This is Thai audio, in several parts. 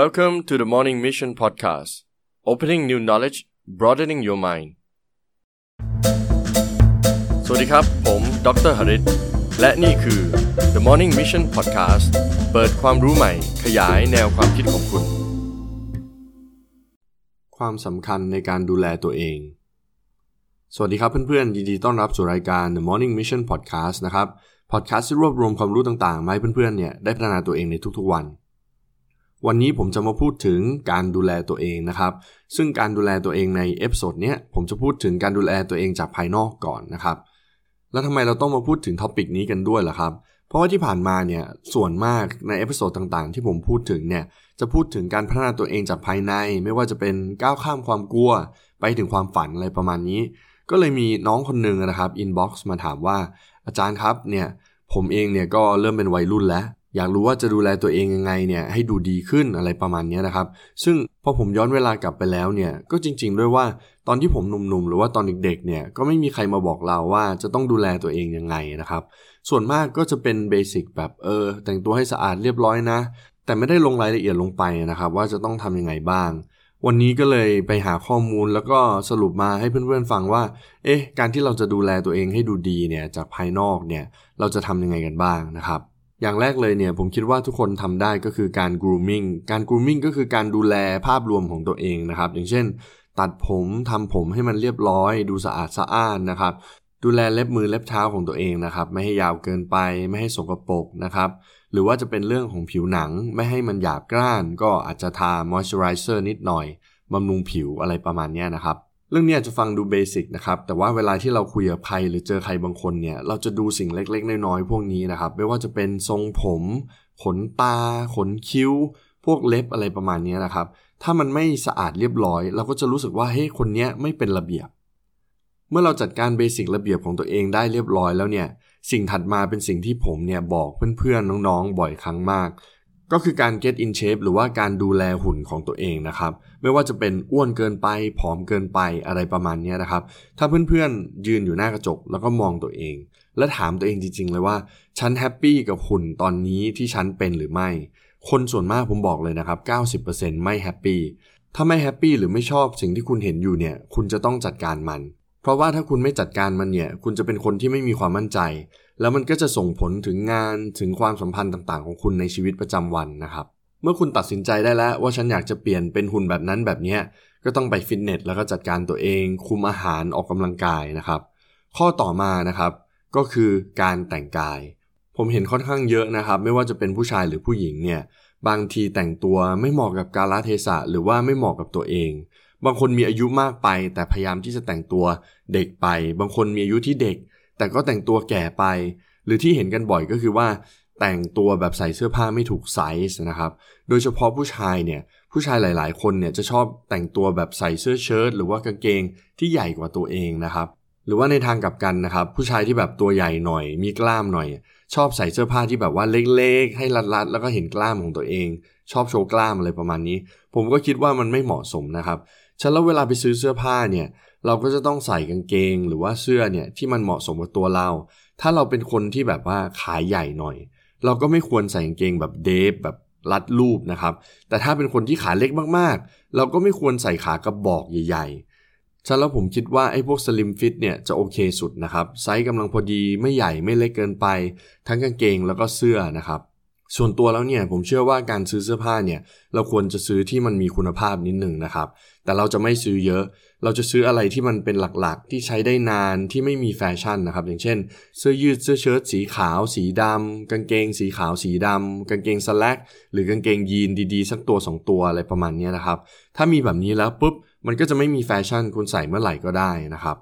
Welcome to the Morning Mission Podcast Opening new knowledge broadening your mind สวัสดีครับ ผมดรหริตและนี่คือ The Morning Mission Podcast เปิดความรู้ใหม่ ขยายแนวความคิดของคุณ ความสำคัญในการดูแลตัวเอง สวัสดีครับเพื่อนๆ ยินดีต้อนรับสู่รายการ The Morning Mission Podcast นะครับ พอดแคสต์ที่รวบรวมความรู้ต่างๆมาให้เพื่อนๆ เนี่ยได้พัฒนาตัวเองในทุกๆวัน วันนี้ผมจะมาพูดถึงการดูแลตัวเองนะครับ ซึ่งการดูแลตัวเองใน episode เนี้ยผมจะพูดถึงการดูแลตัวเองจากภายนอกก่อนนะครับ แล้วทำไมเราต้องมาพูดถึง topic นี้กันด้วยล่ะครับ เพราะว่าที่ผ่านมาเนี่ยส่วนมากใน episode ต่างๆ ที่ผมพูดถึงเนี่ยจะพูดถึงการพัฒนาตัวเองจากภายใน ไม่ว่าจะเป็นก้าวข้ามความกลัว ไปถึงความฝันอะไรประมาณนี้ ก็เลยมีน้องคนหนึ่งนะครับ inbox มาถามว่าอาจารย์ครับเนี่ยผมเองเนี่ยก็เริ่มเป็นวัยรุ่นแล้ว อยากรู้ว่าจะดูแลตัวเองยังไงเนี่ยให้ดูดีขึ้นอะไรประมาณนี้นะครับ ซึ่งพอผมย้อนเวลากลับไปแล้วเนี่ยก็จริง ๆ ด้วยว่าตอนที่ผมหนุ่มๆ หรือว่าตอนเด็กๆเนี่ยก็ไม่มีใครมาบอกเราว่าจะต้องดูแลตัวเองยังไงนะครับ ส่วนมากก็จะเป็นเบสิกแบบเออแต่งตัวให้สะอาดเรียบร้อยนะ แต่ไม่ได้ลงรายละเอียดลงไปนะครับ ว่าจะต้องทำยังไงบ้าง วันนี้ก็เลยไปหาข้อมูลแล้วก็สรุปมาให้เพื่อนๆฟังว่า เอ๊ะการที่เราจะดูแลตัวเองให้ดูดีเนี่ยจากภายนอกเนี่ยเราจะทำยังไงกันบ้างนะครับ อย่างแรกเลยเนี่ยผมคิดว่าทุกคนทำได้ก็คือการ grooming การ grooming ก็คือการดูแลภาพรวมของตัวเองนะครับ อย่างเช่น ตัดผมทำผมให้มันเรียบร้อย ดูสะอาดสะอ้านนะครับ ดูแลเล็บมือเล็บเท้าของตัวเองนะครับ ไม่ให้ยาวเกินไป ไม่ให้สกปรกนะครับ หรือว่าจะเป็นเรื่องของผิวหนัง ไม่ให้มันหยาบกร้าน ก็อาจจะทา moisturizer นิดหน่อยบำรุงผิวอะไรประมาณนี้นะครับ เรื่องนี้อาจจะฟังดูเบสิกนะครับ แต่ว่าเวลาที่เราคุยกับใครหรือเจอใครบางคนเนี่ย เราจะดูสิ่งเล็กๆ น้อยๆ พวกนี้นะครับ ไม่ว่าจะเป็นทรงผม ขนตา ขนคิ้ว พวกเล็บอะไรประมาณนี้นะครับ ถ้ามันไม่สะอาดเรียบร้อย เราก็จะรู้สึกว่าเฮ้ยคนนี้ไม่เป็นระเบียบ เมื่อเราจัดการเบสิกระเบียบของตัวเองได้เรียบร้อยแล้วเนี่ย สิ่งถัดมาเป็นสิ่งที่ผมเนี่ยบอกเพื่อนๆน้องๆ บ่อยครั้งมาก ก็คือการ get in shape หรือว่าการดูแลหุ่นของตัวเองนะครับ ไม่ว่าจะเป็นอ้วนเกินไป ผอมเกินไปอะไรประมาณนี้นะครับ ถ้าเพื่อนๆ ยืนอยู่หน้ากระจกแล้วก็มองตัวเอง และถามตัวเองจริง ๆ เลยว่า ฉัน happy กับหุ่นตอนนี้ที่ฉันเป็นหรือไม่ คนส่วนมากผมบอกเลยนะครับ 90%ไม่ happy ถ้าไม่ happy หรือไม่ชอบสิ่งที่คุณเห็นอยู่เนี่ย คุณจะต้องจัดการมัน เพราะว่าถ้าคุณไม่จัดการมันเนี่ย คุณจะเป็นคนที่ไม่มีความมั่นใจ แล้วมันก็จะส่งผลถึงงานถึงความสัมพันธ์ต่างๆ ของคุณในชีวิตประจำวันนะครับ เมื่อคุณตัดสินใจได้แล้วว่าฉันอยากจะเปลี่ยนเป็นหุ่นแบบนั้นแบบนี้ก็ต้องไปฟิตเนสแล้วก็จัดการตัวเอง คุมอาหารออกกำลังกายนะครับ ข้อต่อมานะครับก็คือการแต่งกาย ผมเห็นค่อนข้างเยอะนะครับ ไม่ว่าจะเป็นผู้ชายหรือผู้หญิงเนี่ยบางทีแต่งตัวไม่เหมาะกับกาลเทศะหรือว่าไม่เหมาะกับตัวเอง บางคนมีอายุมากไป แต่พยายามที่จะแต่งตัวเด็กไป บางคนมีอายุที่เด็ก แต่ก็แต่งตัวแก่ไป หรือที่เห็นกันบ่อยก็คือว่า แต่งตัวแบบใส่เสื้อผ้าไม่ถูกไซส์นะครับ โดยเฉพาะผู้ชายเนี่ยผู้ชายหลาย ๆ คนเนี่ยจะชอบแต่งตัวแบบใส่เสื้อเชิ้ตหรือว่ากางเกงที่ใหญ่กว่าตัวเองนะครับ หรือว่าในทางกลับกันนะครับ ผู้ชายที่แบบตัวใหญ่หน่อย มีกล้ามหน่อย ชอบใส่เสื้อผ้าที่แบบว่าเล็ก ๆ ให้รัด ๆ แล้วก็เห็นกล้ามของตัวเอง ชอบโชว์กล้ามอะไรประมาณนี้ ผมก็คิดว่ามันไม่เหมาะสมนะครับฉันแล้วเวลาไปซื้อเสื้อผ้าเนี่ย เราก็จะต้องใส่กางเกงหรือว่าเสื้อเนี่ยที่มันเหมาะสมกับตัวเรา ถ้าเราเป็นคนที่แบบว่าขาใหญ่หน่อย เราก็ไม่ควรใส่กางเกงแบบเดฟแบบรัดรูปนะครับ แต่ถ้าเป็นคนที่ขาเล็กมากๆ เราก็ไม่ควรใส่ขากระบอกใหญ่ๆฉะนั้นผมคิดว่าไอ้พวกสลิมฟิตเนี่ยจะโอเคสุดนะครับ ไซส์กำลังพอดีไม่ใหญ่ไม่เล็กเกินไป ทั้งกางเกงแล้วก็เสื้อนะครับ ส่วนตัวแล้วเนี่ยผมเชื่อว่าการซื้อเสื้อผ้าเนี่ยเราควรจะซื้อที่มันมีคุณภาพนิดหนึ่งนะครับ แต่เราจะไม่ซื้อเยอะ เราจะซื้ออะไรที่มันเป็นหลักๆ ที่ใช้ได้นานที่ไม่มีแฟชั่นนะครับ อย่างเช่น เสื้อยืดเสื้อเชิ้ตสีขาว สีดำกางเกง สีขาวสีดำกางเกงสแลกหรือกางเกงยีนดีๆ สักตัว 2 ตัวอะไรประมาณนี้นะครับ ถ้ามีแบบนี้แล้วปุ๊บมันก็จะไม่มีแฟชั่นคุณใส่เมื่อไหร่ก็ได้นะครับ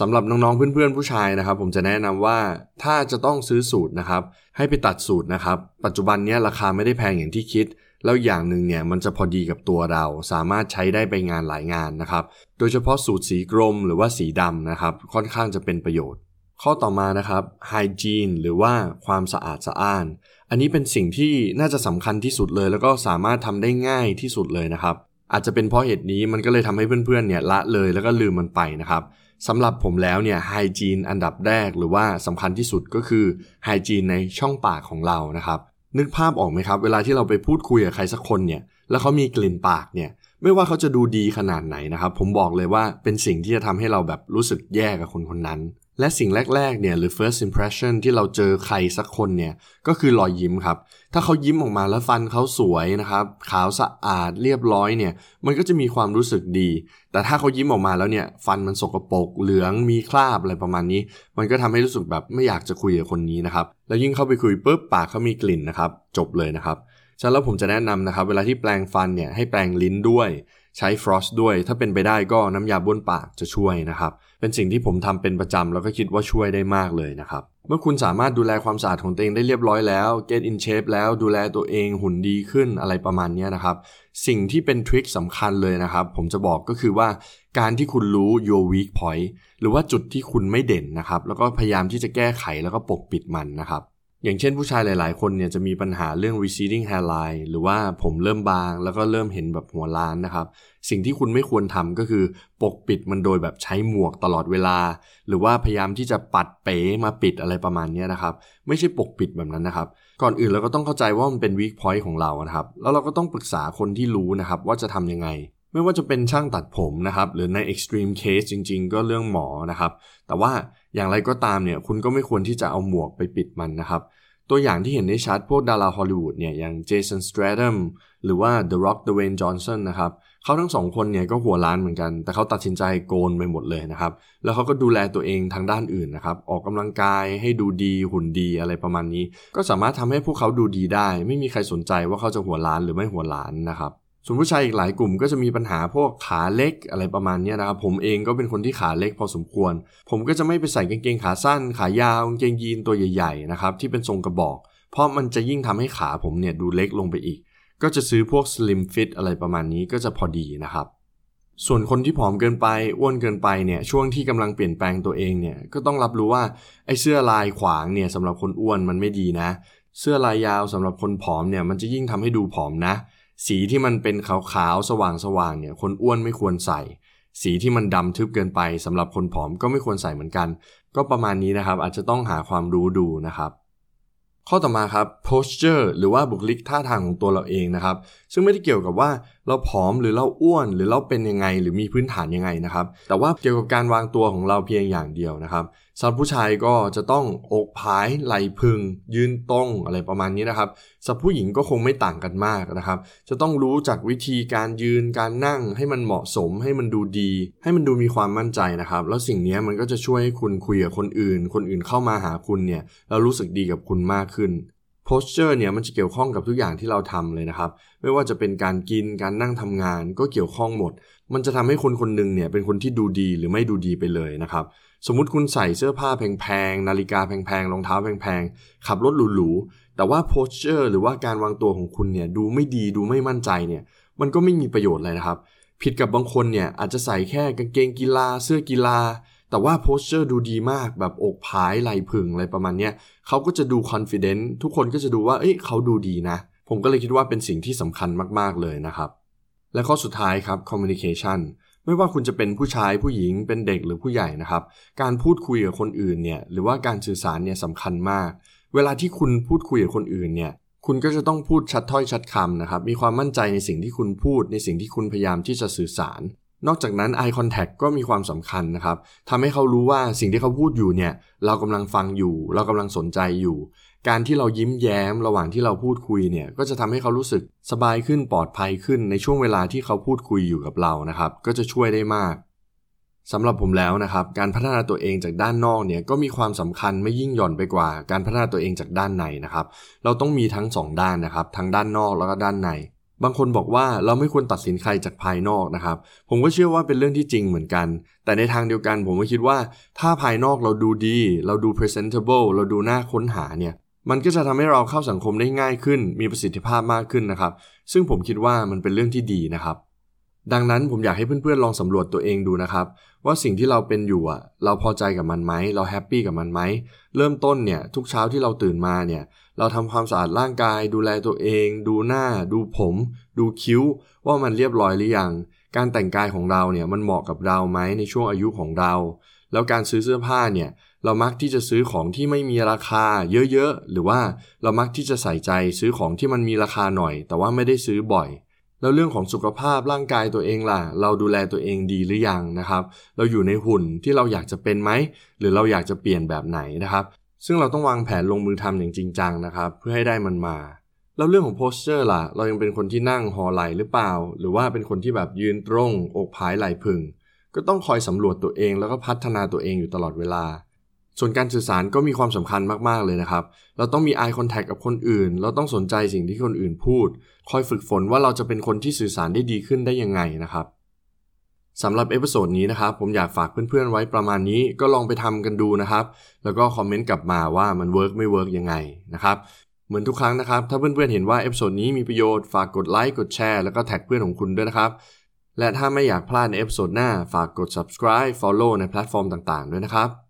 สำหรับน้องๆเพื่อนๆผู้ชายนะครับ ผมจะแนะนำว่าถ้าจะต้องซื้อสูตรนะครับ ให้ไปตัดสูตรนะครับ ปัจจุบันนี้ราคาไม่ได้แพงอย่างที่คิด แล้วอย่างหนึ่งเนี่ยมันจะพอดีกับตัวเรา สามารถใช้ได้ไปงานหลายงานนะครับ โดยเฉพาะสูตรสีกรมหรือว่าสีดำนะครับ ค่อนข้างจะเป็นประโยชน์ ข้อต่อมานะครับ hygiene หรือว่าความสะอาดสะอ้าน อันนี้เป็นสิ่งที่น่าจะสำคัญที่สุดเลย แล้วก็สามารถทำได้ง่ายที่สุดเลยนะครับ อาจจะเป็นเพราะเหตุนี้มันก็เลยทำให้เพื่อนๆเนี่ยละเลยแล้วก็ลืมมันไปนะครับสำหรับผมแล้วเนี่ยไฮจีนอันดับแรกหรือว่าสำคัญที่สุดก็คือไฮจีนในช่องปากของเรานะครับนึกภาพออกไหมครับ เวลาที่เราไปพูดคุยกับใครสักคนเนี่ยแล้วเขามีกลิ่นปากเนี่ยไม่ว่าเขาจะดูดีขนาดไหนนะครับ ผมบอกเลยว่าเป็นสิ่งที่จะทำให้เราแบบรู้สึกแย่กับคนคนนั้น และสิ่งแรกๆเนี่ยหรือ first impression ที่เราเจอใครสักคนเนี่ยก็คือรอยยิ้มครับ ถ้าเขายิ้มออกมาแล้วฟันเขาสวยนะครับ ขาวสะอาดเรียบร้อยเนี่ยมันก็จะมีความรู้สึกดี แต่ถ้าเขายิ้มออกมาแล้วเนี่ยฟันมันสกปรกเหลืองมีคราบอะไรประมาณนี้ มันก็ทำให้รู้สึกแบบไม่อยากจะคุยกับคนนี้นะครับ แล้วยิ่งเข้าไปคุยปุ๊บปากเขามีกลิ่นนะครับ จบเลยนะครับฉะนั้นแล้วผมจะแนะนำนะครับ เวลาที่แปลงฟันเนี่ยให้แปลงลิ้นด้วย ใช้ฟรอสด้วย ถ้าเป็นไปได้ก็น้ำยาบ้วนปากจะช่วยนะครับ เป็นสิ่งที่ผมทำเป็นประจำแล้วก็คิดว่าช่วยได้มากเลยนะครับ เมื่อคุณสามารถดูแลความสะอาดของตัวเองได้เรียบร้อยแล้ว get in shape แล้วดูแลตัวเองหุ่นดีขึ้นอะไรประมาณนี้นะครับ สิ่งที่เป็นทริคสำคัญเลยนะครับ ผมจะบอกก็คือว่าการที่คุณรู้ your weak point หรือว่าจุดที่คุณไม่เด่นนะครับ แล้วก็พยายามที่จะแก้ไขแล้วก็ปกปิดมันนะครับ อย่างเช่นผู้ชายหลาย ๆ คนเนี่ยจะมีปัญหาเรื่อง receding hairline หรือว่าผมเริ่มบางแล้วก็เริ่มเห็นแบบหัวล้านนะครับ สิ่งที่คุณไม่ควรทำก็คือปกปิดมันโดยแบบใช้หมวกตลอดเวลา หรือว่าพยายามที่จะปัดเป๋มาปิดอะไรประมาณนี้นะครับ ไม่ใช่ปกปิดแบบนั้นนะครับ ก่อนอื่นเราก็ต้องเข้าใจว่ามันเป็น weak point ของเรานะครับ แล้วเราก็ต้องปรึกษาคนที่รู้นะครับว่าจะทำยังไงไม่ว่าจะเป็นช่างตัดผมนะครับ หรือใน extreme case จริง ๆ ก็เรื่องหมอนะครับ แต่ว่า อย่างไรก็ตามเนี่ยคุณก็ไม่ควรที่จะเอาหมวกไปปิดมันนะครับ ตัวอย่างที่เห็นได้ชัดพวกดาราฮอลลีวูดเนี่ยอย่างเจสันส t ตรดัมหรือว่า The Rock Dwayne Johnson นะครับเขาทั้งสองคนเนี่ยก็หัวล้านเหมือนกัน แต่เขาตัดสินใจโกนไปหมดเลยนะครับ แล้วเขาก็ดูแลตัวเองทางด้านอื่นนะครับ ออกกำลังกายให้ดูดีหุ่นดีอะไรประมาณนี้ ก็สามารถทำให้พวกเขาดูดีได้ ไม่มีใครสนใจว่าเขาจะหัวล้านหรือไม่หัวล้านนะครับ ส่วนผู้ชายอีกหลายกลุ่มก็จะมีปัญหาพวกขาเล็กอะไรประมาณนี้นะครับ ผมเองก็เป็นคนที่ขาเล็กพอสมควร ผมก็จะไม่ไปใส่กางเกงขาสั้น ขายาวกางเกงยีนตัวใหญ่ๆนะครับที่เป็นทรงกระบอก เพราะมันจะยิ่งทำให้ขาผมเนี่ยดูเล็กลงไปอีก ก็จะซื้อพวก slim fit อะไรประมาณนี้ก็จะพอดีนะครับส่วนคนที่ผอมเกินไปอ้วนเกินไปเนี่ยช่วงที่กำลังเปลี่ยนแปลงตัวเองเนี่ยก็ต้องรับรู้ว่าไอ้เสื้อลายขวางเนี่ยสำหรับคนอ้วนมันไม่ดีนะ เสื้อลายยาวสำหรับคนผอมเนี่ยมันจะยิ่งทำให้ดูผอมนะ สีที่มันเป็นขาวๆสว่างๆเนี่ยคนอ้วนไม่ควรใส่ สีที่มันดำทึบเกินไปสำหรับคนผอมก็ไม่ควรใส่เหมือนกัน ก็ประมาณนี้นะครับ อาจจะต้องหาความรู้ดูนะครับ ข้อต่อมาครับ posture หรือว่าบุคลิกท่าทางของตัวเราเองนะครับ ซึ่งไม่ได้เกี่ยวกับว่าเราผอมหรือเราอ้วน หรือเราเป็นยังไง หรือมีพื้นฐานยังไงนะครับ แต่ว่าเกี่ยวกับการวางตัวของเราเพียงอย่างเดียวนะครับ สำหรับผู้ชายก็จะต้องอกผายไหลพึง ยืนตรงอะไรประมาณนี้นะครับสำหรับผู้หญิงก็คงไม่ต่างกันมากนะครับ จะต้องรู้จักวิธีการยืนการนั่ง ให้มันเหมาะสม ให้มันดูดี ให้มันดูมีความมั่นใจนะครับ แล้วสิ่งนี้มันก็จะช่วยให้คุณคุยกับคนอื่น คนอื่นเข้ามาหาคุณเนี่ยแล้วรู้สึกดีกับคุณมากขึ้น posture เนี่ยมันจะเกี่ยวข้องกับทุกอย่างที่เราทำเลยนะครับ ไม่ว่าจะเป็นการกินการนั่งทำงานก็เกี่ยวข้องหมด มันจะทำให้คนคนหนึ่งเนี่ยเป็นคนที่ดูดีหรือไม่ดูดีไปเลยนะครับ สมมติคุณใส่เสื้อผ้าแพงๆ นาฬิกาแพงๆ รองเท้าแพงๆ ขับรถหรูๆ แต่ว่า posture หรือว่าการวางตัวของคุณเนี่ยดูไม่ดีดูไม่มั่นใจเนี่ยมันก็ไม่มีประโยชน์เลยนะครับ ผิดกับบางคนเนี่ยอาจจะใส่แค่กางเกงกีฬาเสื้อกีฬา แต่ว่าโพสเจอร์ดูดีมากแบบอกผายไหลพึงอะไรประมาณเนี้ยเขาก็จะดูคอนฟ idence ทุกคนก็จะดูว่าเอ้ยเขาดูดีนะ ผมก็เลยคิดว่าเป็นสิ่งที่สำคัญมากๆเลยนะครับ และข้อสุดท้ายครับ communication ไม่ว่าคุณจะเป็นผู้ชายผู้หญิงเป็นเด็กหรือผู้ใหญ่นะครับ การพูดคุยกับคนอื่นเนี่ยหรือว่าการสื่อสารเนี่ยสำคัญมาก เวลาที่คุณพูดคุยกับคนอื่นเนี่ยคุณก็จะต้องพูดชัดถ้อยชัดคำนะครับ มีความมั่นใจในสิ่งที่คุณพูด ในสิ่งที่คุณพยายามที่จะสื่อสาร นอกจากนั้น eye contact ก็มีความสำคัญนะครับทำให้เขารู้ว่าสิ่งที่เขาพูดอยู่เนี่ย เรากำลังฟังอยู่ เรากำลังสนใจอยู่ การที่เรายิ้มแย้มระหว่างที่เราพูดคุยเนี่ยก็จะทำให้เขารู้สึกสบายขึ้นปลอดภัยขึ้นในช่วงเวลาที่เขาพูดคุยอยู่กับเรานะครับ ก็จะช่วยได้มากสำหรับผมแล้วนะครับ การพัฒนาตัวเองจากด้านนอกเนี่ยก็มีความสำคัญไม่ยิ่งหย่อนไปกว่า การพัฒนาตัวเองจากด้านในนะครับ เราต้องมีทั้งสองด้านนะครับ ทั้งด้านนอกแล้วก็ด้านในบางคนบอกว่าเราไม่ควรตัดสินใครจากภายนอกนะครับ ผมก็เชื่อว่าเป็นเรื่องที่จริงเหมือนกัน แต่ในทางเดียวกันผมก็คิดว่า ถ้าภายนอกเราดูดี เราดู presentable เราดูน่าค้นหาเนี่ย มันก็จะทำให้เราเข้าสังคมได้ง่ายขึ้น มีประสิทธิภาพมากขึ้นนะครับ ซึ่งผมคิดว่ามันเป็นเรื่องที่ดีนะครับ ดังนั้นผมอยากให้เพื่อนๆลองสำรวจตัวเองดูนะครับ ว่าสิ่งที่เราเป็นอยู่อะเราพอใจกับมันไหมเราแฮปปี้กับมันไหมเริ่มต้นเนี่ยทุกเช้าที่เราตื่นมาเนี่ยเราทำความสะอาดร่างกาย ดูแลตัวเอง ดูหน้า ดูผม ดูคิ้ว ว่ามันเรียบร้อยหรือยังการแต่งกายของเราเนี่ยมันเหมาะกับเราไหมในช่วงอายุของเรา แล้วการซื้อเสื้อผ้าเนี่ย เรามักที่จะซื้อของที่ไม่มีราคาเยอะๆ หรือว่าเรามักที่จะใส่ใจซื้อของที่มันมีราคาหน่อย แต่ว่าไม่ได้ซื้อบ่อย แล้วเรื่องของสุขภาพร่างกายตัวเองล่ะ เราดูแลตัวเองดีหรือยังนะครับ เราอยู่ในหุ่นที่เราอยากจะเป็นไหม หรือเราอยากจะเปลี่ยนแบบไหนนะครับ ซึ่งเราต้องวางแผนลงมือทำอย่างจริงจังนะครับ เพื่อให้ได้มันมา แล้วเรื่องของ posture ล่ะ เรายังเป็นคนที่นั่งห่อไหล่หรือเปล่า หรือว่าเป็นคนที่แบบยืนตรง อกผายไหล่ผึ่ง ก็ต้องคอยสำรวจตัวเองแล้วก็พัฒนาตัวเองอยู่ตลอดเวลา ส่วนการสื่อสารก็มีความสำคัญมากๆเลยนะครับ เราต้องมี eye contact กับคนอื่น เราต้องสนใจสิ่งที่คนอื่นพูด คอยฝึกฝนว่าเราจะเป็นคนที่สื่อสารได้ดีขึ้นได้ยังไงนะครับสำหรับ episode นี้นะครับ ผมอยากฝากเพื่อนๆไว้ประมาณนี้ก็ลองไปทำกันดูนะครับ แล้วก็คอมเมนต์กลับมาว่ามัน work ไม่ work ยังไงนะครับ เหมือนทุกครั้งนะครับ ถ้าเพื่อนๆเห็นว่า episode นี้มีประโยชน์ฝากกดไลค์กดแชร์แล้วก็แท็กเพื่อนของคุณด้วยนะครับและถ้าไม่อยากพลาดใน episode หน้าฝากกด subscribe follow ในแพลตฟอร์มต่างๆ ด้วยนะครับ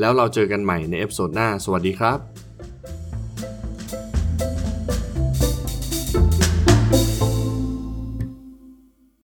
แล้วเราเจอกันใหม่ใน episode หน้า สวัสดีครับ